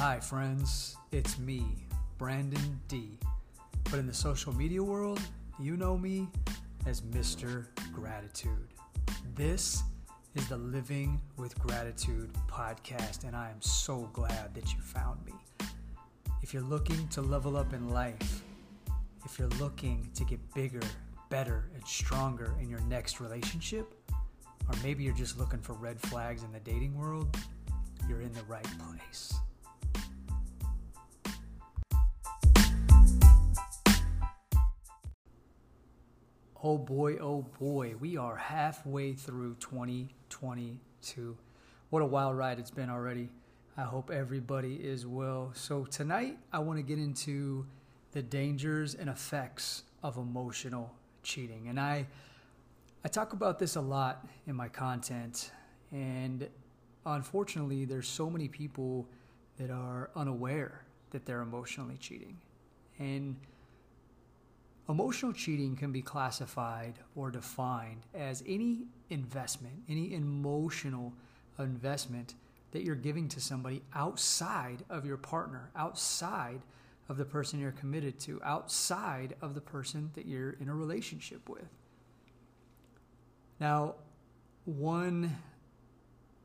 Hi, friends. It's me, Brandon D. But in the social media world, you know me as Mr. Gratitude. This is the Living with Gratitude podcast, and I am so glad that you found me. If you're looking to level up in life, if you're looking to get bigger, better, and stronger in your next relationship, or maybe you're just looking for red flags in the dating world, you're in the right place. Oh boy, oh boy, we are halfway through 2022. What a wild ride it's been already. I hope everybody is well. So, tonight I want to get into the dangers and effects of emotional cheating. And I I talk about this a lot in my content and unfortunately there's so many people that are unaware that they're emotionally cheating. And Emotional cheating can be classified or defined as any investment, any emotional investment that you're giving to somebody outside of your partner, outside of the person you're committed to, outside of the person that you're in a relationship with. Now, one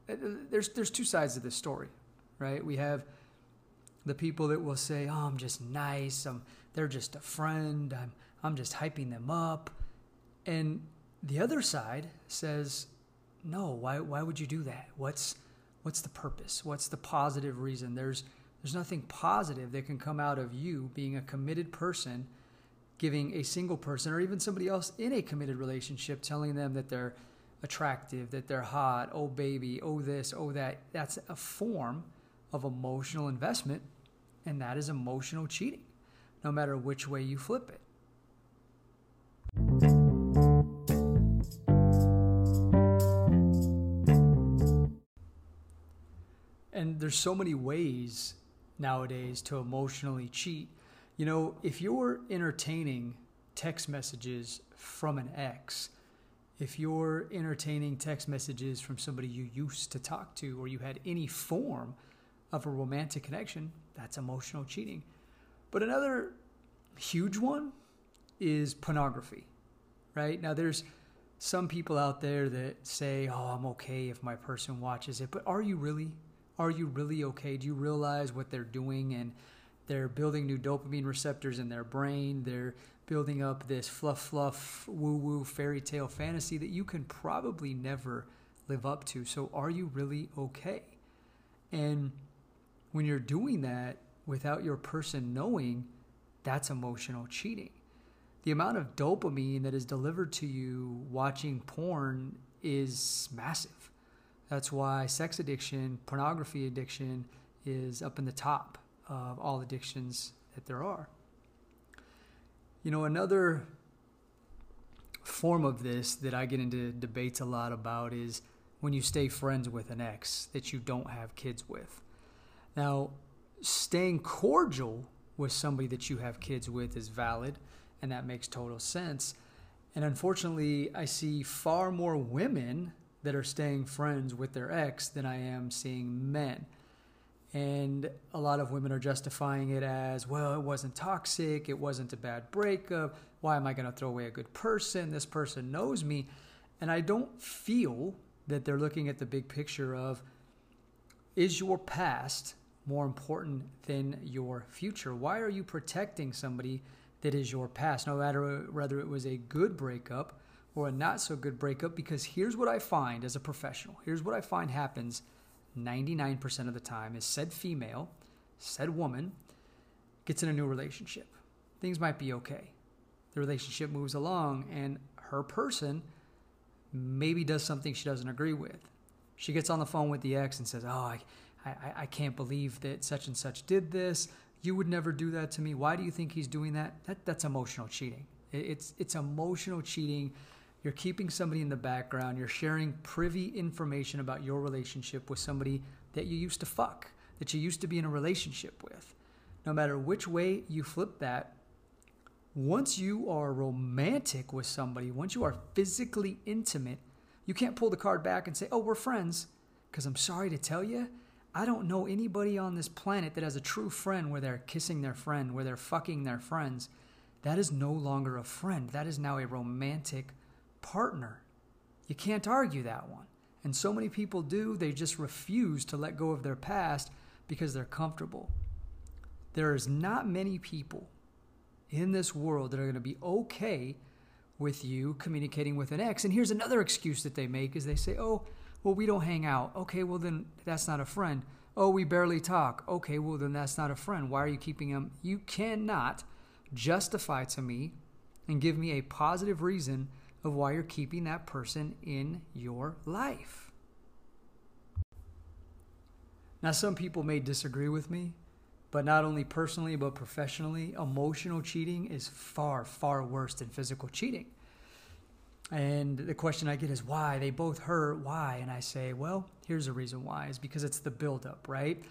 uh, there's there's two sides of this story, right? We have the people that will say, "Oh, I'm just nice. I'm they're just a friend. I'm I'm just hyping them up. And the other side says, no, why, why would you do that? What's, what's the purpose? What's the positive reason? There's, there's nothing positive that can come out of you being a committed person, giving a single person or even somebody else in a committed relationship, telling them that they're attractive, that they're hot, oh baby, oh this, oh that. That's a form of emotional investment, and that is emotional cheating, no matter which way you flip it. And there's so many ways nowadays to emotionally cheat. You know, if you're entertaining text messages from an ex, if you're entertaining text messages from somebody you used to talk to or you had any form of a romantic connection, that's emotional cheating. But another huge one is pornography, right? Now, there's some people out there that say, oh, I'm okay if my person watches it, but are you really? Are you really okay? Do you realize what they're doing? And they're building new dopamine receptors in their brain. They're building up this fluff, fluff, woo woo fairy tale fantasy that you can probably never live up to. So, are you really okay? And when you're doing that without your person knowing, that's emotional cheating the amount of dopamine that is delivered to you watching porn is massive. That's why sex addiction, pornography addiction is up in the top of all addictions that there are. You know, another form of this that I get into debates a lot about is when you stay friends with an ex that you don't have kids with. Now, staying cordial with somebody that you have kids with is valid and that makes total sense. And unfortunately, I see far more women that are staying friends with their ex than I am seeing men. And a lot of women are justifying it as, well, it wasn't toxic, it wasn't a bad breakup. Why am I going to throw away a good person? This person knows me. And I don't feel that they're looking at the big picture of is your past more important than your future? Why are you protecting somebody that is your past, no matter whether it was a good breakup or a not so good breakup. Because here's what I find as a professional here's what I find happens 99% of the time is said female, said woman gets in a new relationship. Things might be okay. The relationship moves along, and her person maybe does something she doesn't agree with. She gets on the phone with the ex and says, Oh, I, I, I can't believe that such and such did this. You would never do that to me. Why do you think he's doing that? that that's emotional cheating. It's, it's emotional cheating. You're keeping somebody in the background. You're sharing privy information about your relationship with somebody that you used to fuck, that you used to be in a relationship with. No matter which way you flip that, once you are romantic with somebody, once you are physically intimate, you can't pull the card back and say, oh, we're friends. Because I'm sorry to tell you, I don't know anybody on this planet that has a true friend where they're kissing their friend, where they're fucking their friends. That is no longer a friend. That is now a romantic partner. You can't argue that one. And so many people do, they just refuse to let go of their past because they're comfortable. There is not many people in this world that are going to be okay with you communicating with an ex. And here's another excuse that they make is they say, "Oh, well we don't hang out." Okay, well then that's not a friend. Oh, we barely talk. Okay, well then that's not a friend. Why are you keeping him? You cannot justify to me and give me a positive reason of why you're keeping that person in your life. Now, some people may disagree with me, but not only personally, but professionally, emotional cheating is far, far worse than physical cheating. And the question I get is why? They both hurt. Why? And I say, well, here's the reason why is because it's the buildup, right?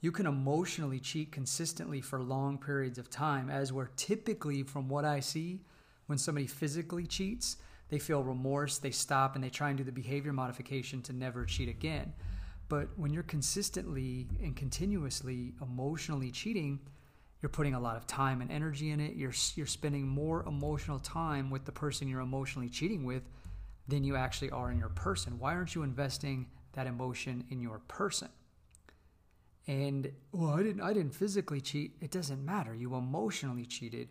You can emotionally cheat consistently for long periods of time, as where typically, from what I see, when somebody physically cheats, they feel remorse, they stop, and they try and do the behavior modification to never cheat again. But when you're consistently and continuously emotionally cheating, you're putting a lot of time and energy in it. You're you're spending more emotional time with the person you're emotionally cheating with than you actually are in your person. Why aren't you investing that emotion in your person? And well, I didn't I didn't physically cheat. It doesn't matter. You emotionally cheated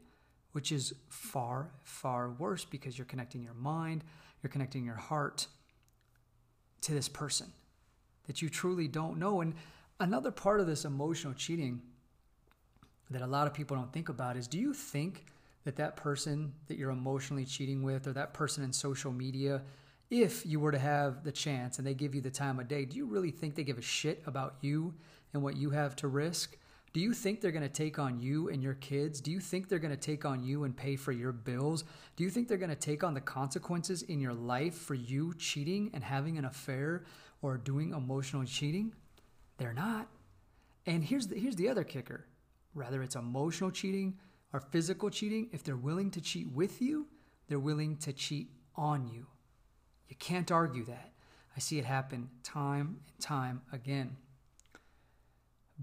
which is far, far worse because you're connecting your mind, you're connecting your heart to this person that you truly don't know. And another part of this emotional cheating that a lot of people don't think about is do you think that that person that you're emotionally cheating with or that person in social media if you were to have the chance and they give you the time of day do you really think they give a shit about you and what you have to risk do you think they're going to take on you and your kids? Do you think they're going to take on you and pay for your bills? Do you think they're going to take on the consequences in your life for you cheating and having an affair or doing emotional cheating? They're not. And here's the, here's the other kicker whether it's emotional cheating or physical cheating, if they're willing to cheat with you, they're willing to cheat on you. You can't argue that. I see it happen time and time again.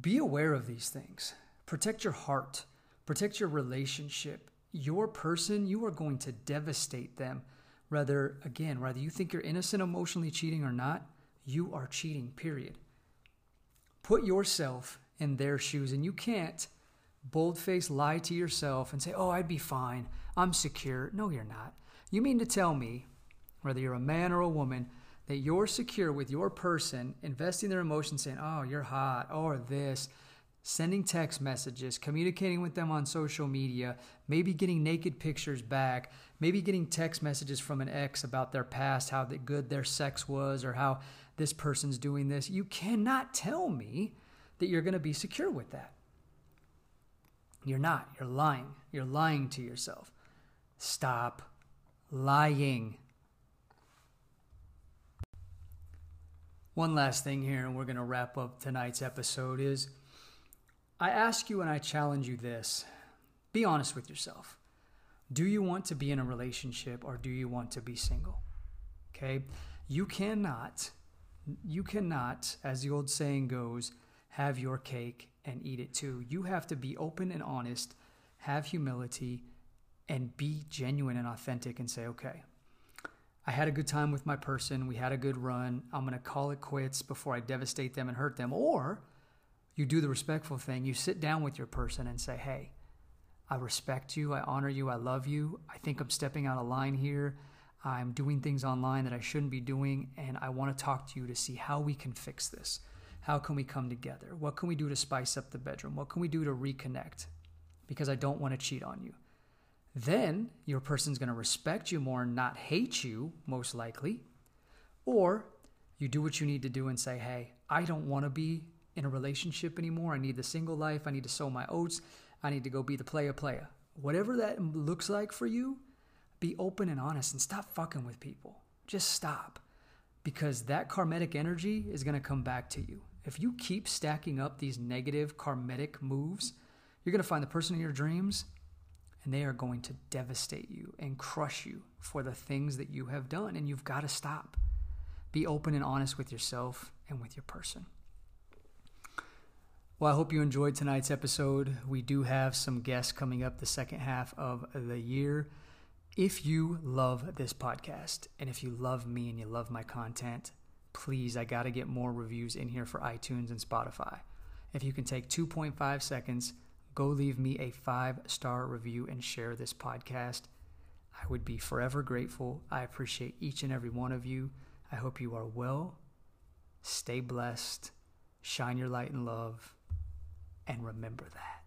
Be aware of these things. Protect your heart, protect your relationship. Your person, you are going to devastate them. Whether, again, whether you think you're innocent emotionally cheating or not, you are cheating, period. Put yourself in their shoes, and you can't boldface lie to yourself and say, Oh, I'd be fine. I'm secure. No, you're not. You mean to tell me, whether you're a man or a woman, that you're secure with your person, investing their emotions, saying, oh, you're hot, or this, sending text messages, communicating with them on social media, maybe getting naked pictures back, maybe getting text messages from an ex about their past, how good their sex was, or how this person's doing this. You cannot tell me that you're going to be secure with that. You're not. You're lying. You're lying to yourself. Stop lying. One last thing here, and we're going to wrap up tonight's episode is I ask you and I challenge you this be honest with yourself. Do you want to be in a relationship or do you want to be single? Okay? You cannot, you cannot, as the old saying goes, have your cake and eat it too. You have to be open and honest, have humility, and be genuine and authentic and say, okay, I had a good time with my person. We had a good run. I'm going to call it quits before I devastate them and hurt them. Or you do the respectful thing. You sit down with your person and say, hey, I respect you. I honor you. I love you. I think I'm stepping out of line here. I'm doing things online that I shouldn't be doing. And I want to talk to you to see how we can fix this. How can we come together? What can we do to spice up the bedroom? What can we do to reconnect? Because I don't want to cheat on you then your person's going to respect you more and not hate you, most likely. Or you do what you need to do and say, hey, I don't want to be in a relationship anymore. I need the single life. I need to sow my oats. I need to go be the player player. Whatever that looks like for you, be open and honest and stop fucking with people. Just stop. Because that karmic energy is going to come back to you. If you keep stacking up these negative karmic moves, you're going to find the person in your dreams and they are going to devastate you and crush you for the things that you have done. And you've got to stop. Be open and honest with yourself and with your person. Well, I hope you enjoyed tonight's episode. We do have some guests coming up the second half of the year. If you love this podcast and if you love me and you love my content, please, I got to get more reviews in here for iTunes and Spotify. If you can take 2.5 seconds, go leave me a five star review and share this podcast. I would be forever grateful. I appreciate each and every one of you. I hope you are well. Stay blessed. Shine your light in love. And remember that.